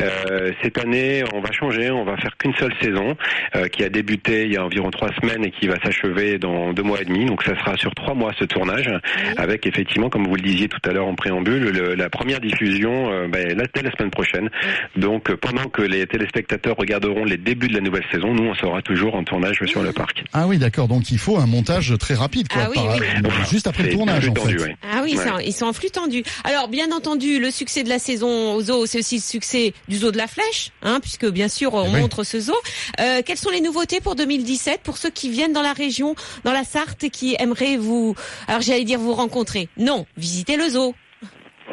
Euh, cette année, on va changer, on va faire qu'une seule saison euh, qui a débuté il y a environ trois semaines et qui va s'achever dans deux mois et demi. Donc ça sera sur trois mois ce tournage, avec effectivement, comme vous le disiez tout à l'heure en préambule, le- la première diffusion euh, ben, là, dès la semaine prochaine. Donc pendant que les téléspectateurs regarderont les débuts de la nouvelle saison, nous on sera toujours en tournage sur le parc. Ah oui, d'accord. Donc il faut un montage très rapide, quoi, Ah oui, par, oui. Voilà. juste après le tournage, en tendu, fait. ouais. Ah oui, Ouais. ils sont en flux tendu. Alors, bien entendu, le succès de la saison au zoo, c'est aussi le succès du zoo de la Flèche, hein, puisque bien sûr, on oui. montre ce zoo. Euh, quelles sont les nouveautés pour 2017 pour ceux qui viennent dans la région, dans la Sarthe, et qui aimeraient vous, alors j'allais dire vous rencontrer? Non, visiter le zoo.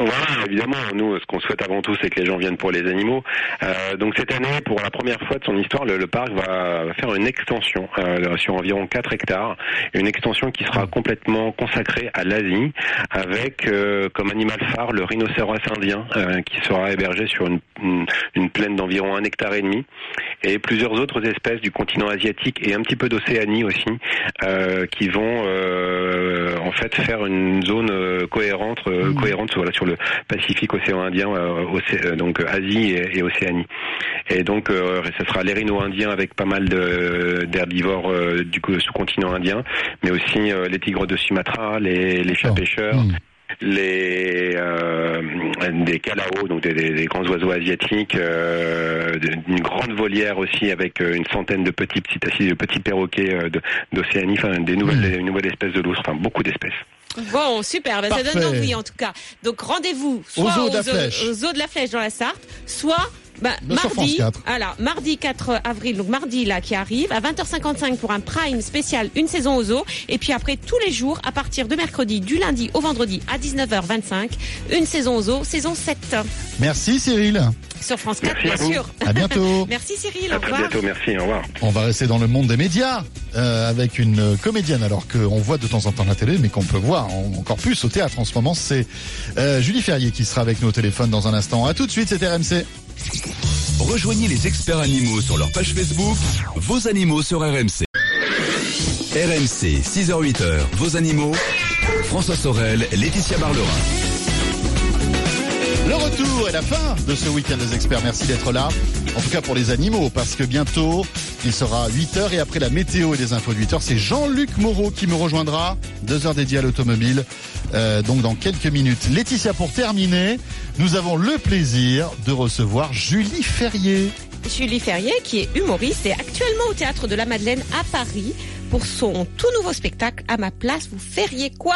Voilà, évidemment, nous, ce qu'on souhaite avant tout, c'est que les gens viennent pour les animaux. Euh, donc cette année, pour la première fois de son histoire, le, le parc va, va faire une extension euh, sur environ 4 hectares, une extension qui sera complètement consacrée à l'Asie, avec euh, comme animal phare le rhinocéros indien, qui sera hébergé sur une, une, une plaine d'environ un hectare et demi, et plusieurs autres espèces du continent asiatique et un petit peu d'Océanie aussi, qui vont en fait faire une zone cohérente, euh, cohérente voilà, sur le Pacifique, océan Indien, euh, océ- euh, donc euh, Asie et, et Océanie. Et donc, ce sera les rhinos indiens avec pas mal d'herbivores du co- sous-continent indien, mais aussi les tigres de Sumatra, les, les chats Oh. pêcheurs, Hmm. les euh, des calaos, donc des, des- des grands oiseaux asiatiques, euh, une grande volière aussi avec une centaine de petits petits de petits perroquets d'Océanie, enfin des nouvelles Hmm. des nouvelles espèces de loutres, enfin beaucoup d'espèces. Bon, super, ben, ça donne envie en tout cas. Donc rendez-vous soit Au zoo au de la zoo, Flèche. au zoo de la Flèche dans la Sarthe, soit France mardi, 4. voilà, mardi 4 avril, donc mardi là qui arrive, à 20h55 pour un prime spécial, une saison au zoo, et puis après tous les jours, à partir de mercredi, du lundi au vendredi à 19h25, une saison au zoo, saison 7, Merci Cyril. sur France 4 Merci bien sûr. À bientôt. Merci Cyril, À au très revoir. bientôt, merci, au revoir. On va rester dans le monde des médias euh, avec une comédienne, alors qu'on voit de temps en temps la télé, mais qu'on peut voir en- encore plus au théâtre en ce moment. C'est euh, Julie Ferrier qui sera avec nous au téléphone dans un instant. À tout de suite, c'est RMC. Rejoignez les experts animaux sur leur page Facebook, vos animaux sur RMC. RMC, 6h-8h, vos animaux. François Sorel, Laetitia Barlerin. Le retour et la fin de ce week-end des experts. Merci d'être là. En tout cas pour les animaux, parce que bientôt, il sera 8h et après la météo et les infos de 8h, c'est Jean-Luc Moreau qui me rejoindra. Deux heures dédiées à l'automobile. Euh, donc dans quelques minutes. Laetitia, pour terminer, nous avons le plaisir de recevoir Julie Ferrier. Julie Ferrier, qui est humoriste et actuellement au théâtre de la Madeleine à Paris pour son tout nouveau spectacle À ma place, vous feriez quoi?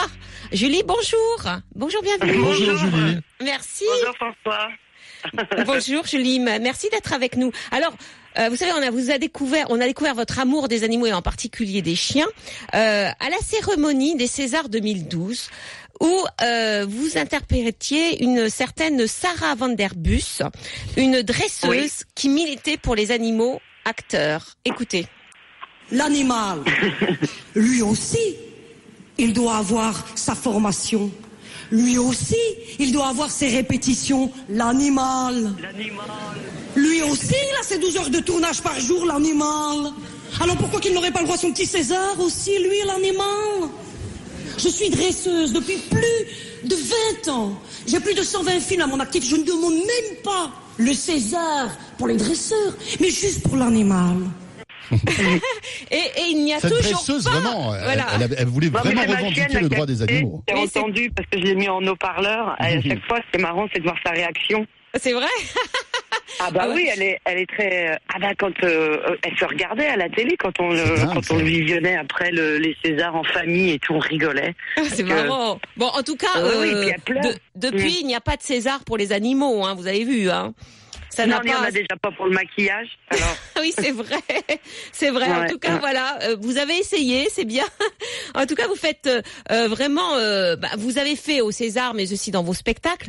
Julie, bonjour. Bonjour, bienvenue. Bonjour Julie. Merci. Bonjour François. Bonjour Julie, merci d'être avec nous. Alors, euh, vous savez, on a vous a découvert, on a découvert votre amour des animaux et en particulier des chiens euh, à la cérémonie des Césars 2012 où euh, vous interprétiez une certaine Sarah Van Der Bus, une dresseuse Oui. qui militait pour les animaux acteurs. Écoutez. L'animal, lui aussi, il doit avoir sa formation. Lui aussi, il doit avoir ses répétitions. L'animal. Lui aussi, il a ses 12 heures de tournage par jour, l'animal. Alors pourquoi qu'il n'aurait pas le droit à son petit César aussi, lui, l'animal? Je suis dresseuse depuis plus de 20 ans. J'ai plus de 120 films à mon actif. Je ne demande même pas le César pour les dresseurs, mais juste pour l'animal. Et, et il n'y a Cette toujours dresseuse, pas. vraiment, elle, Voilà. elle- elle voulait Non, vraiment c'est revendiquer chienne, le droit des animaux. J'ai c'est- entendu parce que je l'ai mis en haut-parleur. À chaque fois, c'est marrant, c'est de voir sa réaction. C'est vrai? Ah bah Ah ouais. oui, elle est, elle est très. Ah bah quand euh, euh, elle se regardait à la télé quand on le, C'est dingue, quand on le visionnait après le, les Césars en famille et tout, on rigolait. C'est que- marrant. Bon, en tout cas, Oui, oui, euh, pleure. de- depuis, il n'y a pas de César pour les animaux, hein, vous avez vu. Hein. Ça n'a on pas. a déjà pas pour le maquillage. Alors, Oui, c'est vrai. C'est vrai. En tout cas, ouais. voilà, euh, vous avez essayé, c'est bien. En tout cas, vous faites euh, euh, vraiment. euh, bah, vous avez fait au César, mais aussi dans vos spectacles,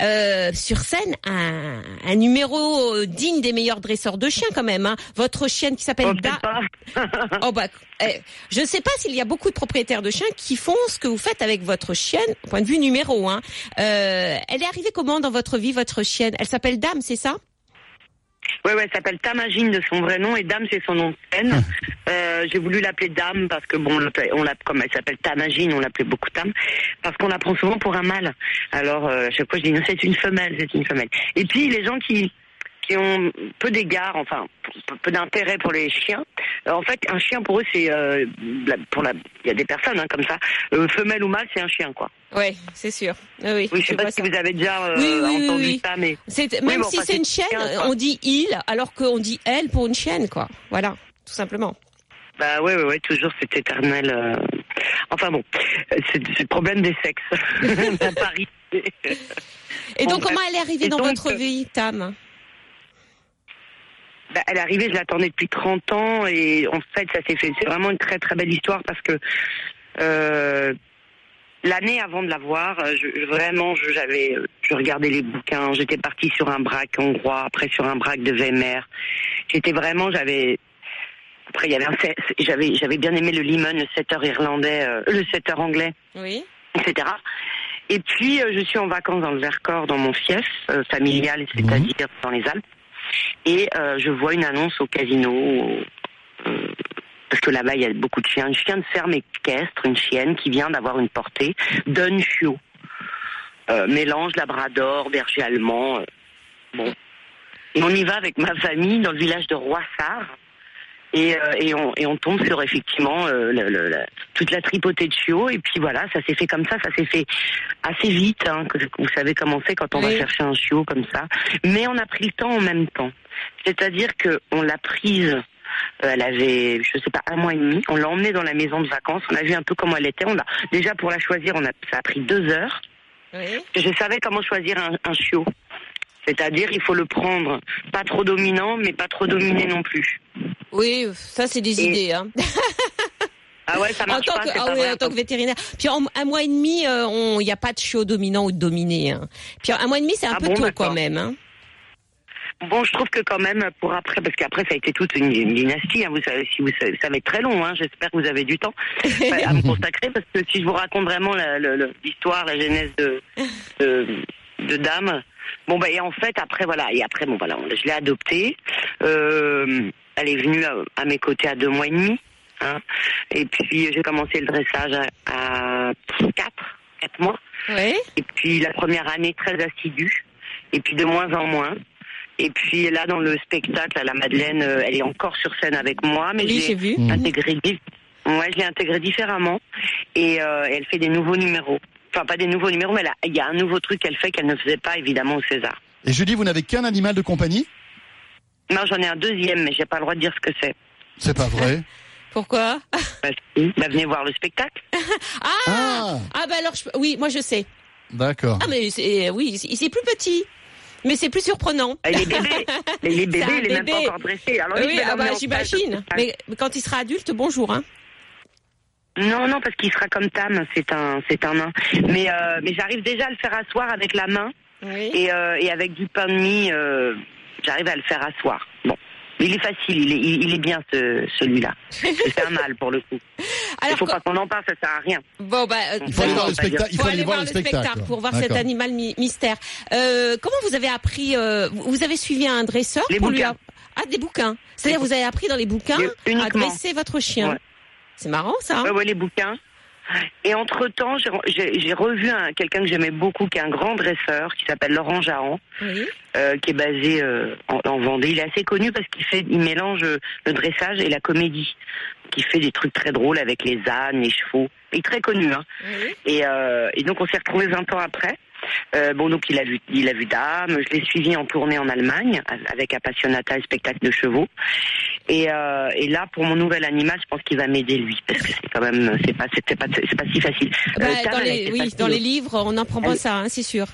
euh, sur scène, un, un numéro digne des meilleurs dresseurs de chiens, quand même. Hein. Votre chienne qui s'appelle on Da. Oh bah, eh, je ne sais pas s'il y a beaucoup de propriétaires de chiens qui font ce que vous faites avec votre chienne, au point de vue numéro un. Euh, elle est arrivée comment dans votre vie, votre chienne? Elle s'appelle Dame, c'est ça? Ouais, ouais, elle s'appelle Tamagine de son vrai nom et Dame c'est son nom de scène. Euh, J'ai voulu l'appeler Dame parce que bon, on l'a, comme elle s'appelle Tamagine, on l'appelait beaucoup Tam parce qu'on la prend souvent pour un mâle. Alors euh, à chaque fois je dis non, c'est une femelle, c'est une femelle. Et puis les gens qui qui ont peu d'égard, enfin peu- d'intérêt pour les chiens. Euh, en fait, un chien pour eux c'est euh, pour la, il y a des personnes hein, comme ça, euh, femelle ou mâle c'est un chien quoi. Oui, c'est sûr. Oui, oui, Oui, je sais pas si ça. vous avez déjà euh, Oui, oui, entendu oui. ça, mais même si c'est une chienne, chien, on dit il, alors qu'on dit elle pour une chienne, quoi. Voilà, tout simplement. Bah ouais, ouais, ouais, toujours cet éternel. euh, Enfin bon, c'est le problème des sexes. La parité. Et donc, Bon, comment elle est arrivée dans donc, votre vie, Tam? Bah, elle est arrivée, je l'attendais depuis 30 ans et en fait, ça s'est fait. C'est vraiment une très très belle histoire parce que euh, l'année avant de la voir, je, je- vraiment, je- j'avais, je regardais les bouquins. J'étais partie sur un braque hongrois, après sur un braque de Weimar. J'étais vraiment, j'avais. Après, il y avait un, j'avais, j'avais bien aimé le Limon, le setter irlandais, euh, le setter anglais Oui. etc. Et puis, euh, je suis en vacances dans le Vercors, dans mon fief euh, familial, c'est-à-dire dans les Alpes. Et euh, je vois une annonce au casino, euh, parce que là-bas, il y a beaucoup de chiens. Un chien de ferme équestre, une chienne qui vient d'avoir une portée d'un chiot. Euh, mélange labrador, berger allemand. bon. On y va avec ma famille dans le village de Roissard. Et, euh, et, on, et on tombe sur effectivement euh, le- le- la- toute la tripotée de chiots. Et puis voilà, ça s'est fait comme ça, ça s'est fait assez vite. Hein, que vous savez comment c'est quand on va chercher un chiot comme ça. Mais on a pris le temps en même temps. C'est-à-dire que on l'a prise. euh, elle avait, je sais pas, un mois et demi. On l'a emmenée dans la maison de vacances. On a vu un peu comment elle était. On l'a déjà pour la choisir. On a, ça a pris deux heures. Oui. Je savais comment choisir un, un chiot. C'est-à-dire, il faut le prendre pas trop dominant, mais pas trop dominé non plus. Oui, ça, c'est des Et- idées. Hein. Ah ouais, ça En marche tant, pas. que, ah pas oui, vrai. en tant que vétérinaire. Puis en un mois et demi, euh, il n'y a pas de chiot dominant ou de dominé. Hein. Puis un mois et demi, c'est un Ah peu bon, tôt quand même. Hein. Bon, je trouve que quand même pour après, parce qu'après ça a été toute une, une dynastie. Hein, vous savez, si vous savez, ça va être très long. Hein, J'espère que vous avez du temps à me consacrer, parce que si je vous raconte vraiment la- l'histoire, la, genèse de, de de Dame. Bon bah et en fait après voilà et après bon voilà je l'ai adoptée. Euh, elle est venue à, à mes côtés à deux mois et demi. Hein, et puis j'ai commencé le dressage à, à quatre quatre mois. Oui. Et puis la première année très assidue, et puis de moins en moins. Et puis là dans le spectacle, à la Madeleine, euh, elle est encore sur scène avec moi, mais Oui, j'ai vu. intégré, ouais, je l'ai intégré différemment. Et euh, elle fait des nouveaux numéros. Enfin pas des nouveaux numéros, mais là, il y a un nouveau truc qu'elle fait qu'elle ne faisait pas évidemment au César. Et Julie, vous n'avez qu'un animal de compagnie? Non, j'en ai un deuxième, mais j'ai pas le droit de dire ce que c'est. C'est pas vrai. Pourquoi? Bah. Bah, venez voir le spectacle. ah, Ah. ah bah alors je- oui, moi je sais. D'accord. Ah mais c'est oui, c'est c'est plus petit, mais c'est plus surprenant. Et les bébés, les, les bébés, il est même pas encore dressé. Alors, Oui, ah bah, j'imagine. mais quand il sera adulte, bonjour. Hein. Non, non, parce qu'il sera comme Tam, c'est un, c'est un nain. Mais, euh, mais j'arrive déjà à le faire asseoir avec la main Oui. et, euh, et avec du pain de mie, euh, j'arrive à le faire asseoir. Bon, il est facile, il est, il, il est bien ce, celui-là. c'est un mâle pour le coup. Il Alors faut quand- pas qu'on en parle, ça sert à rien. bon bah euh, Il faut aller voir le spectacle. Il faut aller voir le spectacle pour voir cet animal mi- mystère. Euh, comment vous avez appris euh, Vous avez suivi un dresseur Les pour lui Ah des bouquins. C'est-à-dire vous avez appris dans les bouquins Les- à dresser votre chien. Ouais. C'est marrant ça. hein Ouais, ouais, les bouquins. Et entre-temps, j'ai- revu un- quelqu'un que j'aimais beaucoup, qui est un grand dresseur, qui s'appelle Laurent Jahan. Oui. euh, qui est basé euh, en, en Vendée. Il est assez connu parce qu'il fait, il mélange euh, le dressage et la comédie. Qui fait des trucs très drôles avec les ânes, les chevaux. Il est très connu, hein. Oui. Et, euh, et donc on s'est retrouvés 20 ans après. Euh, bon donc il a vu, il a vu Dame. Je l'ai suivi en tournée en Allemagne avec Appassionata et spectacle de chevaux. Et, euh, et là pour mon nouvel animal, je pense qu'il va m'aider lui parce que c'est quand même, c'est pas, c'est pas, c'est pas si facile. Bah, Euh, Tam, dans les, oui, facile dans les livres, on n'apprend pas Elle- ça, hein, c'est sûr.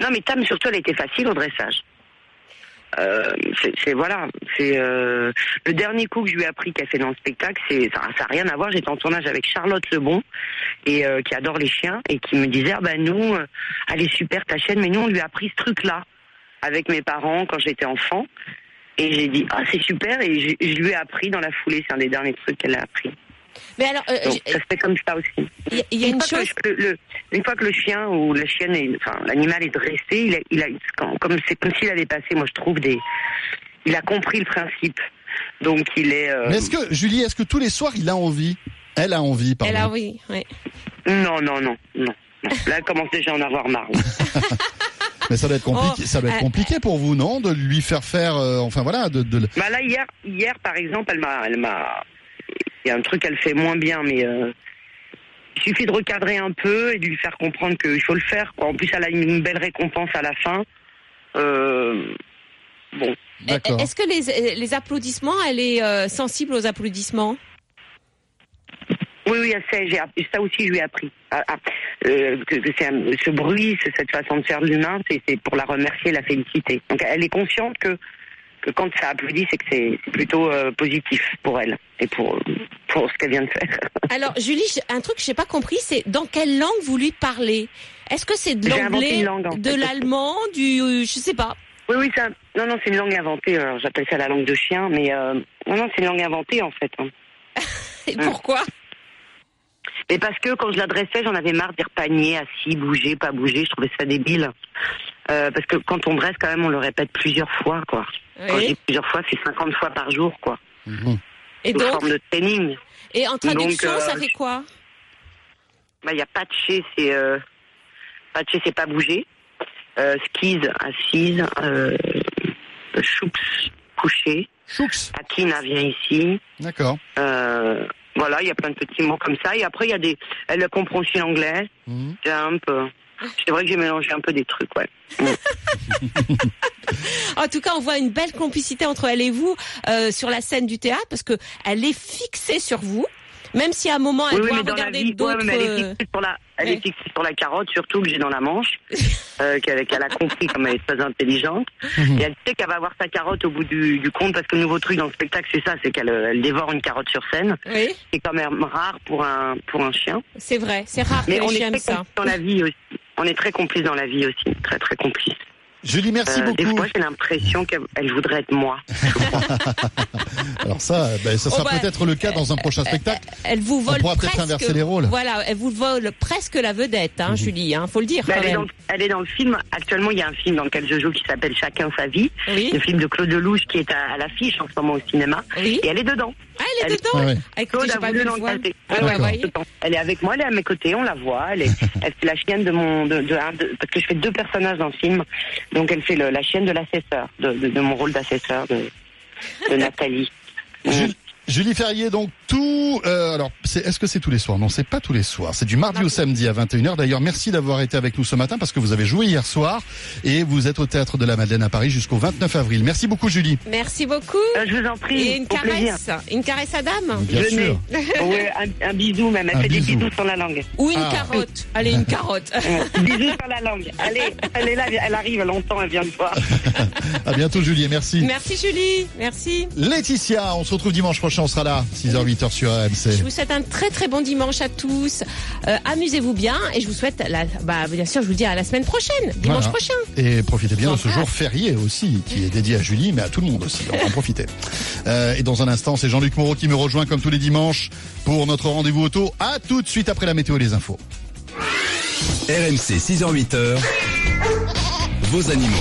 Non, mais Tam, surtout, elle était facile au dressage. Euh, c'est c'est- voilà, c'est euh, le dernier coup que je lui ai appris qu'elle fait dans le spectacle, c'est ça, ça a rien à voir. J'étais en tournage avec Charlotte Lebon et euh, qui adore les chiens et qui me disait ah ben nous, euh, elle est super ta chaîne, mais nous on lui a appris ce truc-là avec mes parents quand j'étais enfant et j'ai dit ah c'est super et je lui ai appris dans la foulée. C'est un des derniers trucs qu'elle a appris. Mais alors, euh, Donc ça se fait comme ça aussi. il y, a- il y a une chose. que le, le- une fois que le chien ou la chienne, est, enfin l'animal est dressé, il a, il a quand- comme c'est comme s'il avait passé, moi je trouve des, il a compris le principe. Donc il est. euh, Mais est-ce que, Julie, est-ce que tous les soirs, il a envie? Elle a envie, pardon. Elle a oui, oui. Non non non non. non. Là, elle commence déjà à en avoir marre. Mais ça doit être compliqué, Oh, ça doit être euh, compliqué pour vous, non De lui faire faire, euh, enfin voilà, de, bah là hier, hier par exemple, elle m'a, elle m'a, il y a un truc qu'elle fait moins bien, mais euh, il suffit de recadrer un peu et de lui faire comprendre qu'il faut le faire. Quoi. En plus, elle a une belle récompense à la fin. Euh, bon, D'accord. Est-ce que les, les applaudissements, elle est euh, sensible aux applaudissements? Oui, oui, c'est- j'ai app- ça aussi, je lui ai appris. Ah, ah, euh, que, que ce bruit, cette façon de faire de l'humain, c'est c'est pour la remercier, la féliciter. Donc, elle est consciente que, que quand ça applaudit, c'est que c'est plutôt euh, positif pour elle et pour, pour ce qu'elle vient de faire. Alors, Julie, un truc que j'ai pas compris, c'est dans quelle langue vous lui parlez? Est-ce que c'est de l'anglais, de l'allemand, du, euh, je sais pas? Oui, oui, ça, non, non, c'est une langue inventée. J'appelle ça la langue de chien, mais euh, non, non, c'est une langue inventée en fait. hein. Et pourquoi? Mais parce que quand je l'adressais, j'en avais marre de dire panier, assis, bouger, pas bouger. Je trouvais ça débile. Euh, parce que quand on dresse, quand même, on le répète plusieurs fois, quoi. Quand je Oui. dis plusieurs fois, c'est 50 fois par jour, quoi. Mhm. Et donc, forme de training. et en traduction, Donc, euh, ça fait quoi Bah, il y a patcher, c'est euh, patcher, c'est pas bouger. Euh, skis, assise. Euh, choups, coucher. Chouks. Akina vient ici. D'accord. Euh, voilà, il y a plein de petits mots comme ça. Et après, il y a des. Elle comprend aussi l'anglais. Mhm. Jump. C'est vrai que j'ai mélangé un peu des trucs, ouais. En tout cas, on voit une belle complicité entre elle et vous euh, sur la scène du théâtre parce que elle est fixée sur vous, même si à un moment elle oui, doit mais regarder ouais, est euh, fixée sur la, elle ouais. est fixée sur la carotte, surtout que j'ai dans la manche, euh, qu'elle a compris comme elle est très intelligente. Mhm. Et elle sait qu'elle va avoir sa carotte au bout du, du compte parce que le nouveau truc dans le spectacle, c'est ça, c'est qu'elle elle dévore une carotte sur scène. Oui, C'est quand même rare pour un pour un chien. c'est vrai, c'est rare que Mais les on chiens est aiment ça. dans la vie aussi. On est très complices dans la vie aussi, très très complices. Julie, merci Euh, des beaucoup. fois, j'ai l'impression qu'elle elle voudrait être moi. Alors ça, ben, ça sera Oh, bah, peut-être le cas dans un prochain spectacle. Elle vous vole pourra peut-être presque. inverser les rôles. Voilà, elle vous vole presque la vedette, hein, Julie. Hein, faut le dire quand elle, est dans, elle est dans le film. Actuellement, il y a un film dans lequel je joue qui s'appelle Chacun sa vie. Oui. Le film de Claude Lelouch qui est à, à l'affiche en ce moment au cinéma. Oui. Et elle est dedans. Ah, est Elle- dedans. Ouais. Ah, écoutez, Claude j'ai a pas voulu vu le l'encadrer. voir. Ah ouais, D'accord. voyez. Elle est avec moi, elle est à mes côtés, on la voit. Elle, est, elle fait la chienne de mon, de, de, un- de- parce que je fais deux personnages dans le film. Donc elle fait le- la chienne de l'assesseur, de, de, de mon rôle d'assesseur de, de Nathalie. Ju- Julie Ferrier, donc tout. euh, alors, c'est- est-ce que c'est tous les soirs? Non, c'est pas tous les soirs. C'est du mardi au samedi à 21h. D'ailleurs, merci d'avoir été avec nous ce matin parce que vous avez joué hier soir et vous êtes au théâtre de la Madeleine à Paris jusqu'au 29 avril. Merci beaucoup, Julie. Merci beaucoup. Euh, je vous en prie, Et une au plaisir. caresse, une caresse à dame Bien Venez. sûr. Ouais, un, un bisou même. Elle Un fait bisou. des bisous sur la langue. ou une Ah. carotte. Allez, une carotte. Bisous sur la langue. Allez, elle est là, elle arrive longtemps, elle vient de voir. À bientôt, Julie, et merci. Merci Julie, merci. Laetitia, on se retrouve dimanche prochain. On sera là, 6h, 8h sur Je AMC. vous souhaite un très très bon dimanche à tous. Euh, Amusez-vous bien et je vous souhaite, la, bah, bien sûr, je vous dis à la semaine prochaine, dimanche Voilà. prochain. Et profitez bien de ce jour férié aussi, qui est dédié à Julie, mais à tout le monde aussi. On va en profiter. Euh, et dans un instant, c'est Jean-Luc Moreau qui me rejoint comme tous les dimanches pour notre rendez-vous auto. À tout de suite après la météo et les infos. RMC 6h-8h, vos animaux.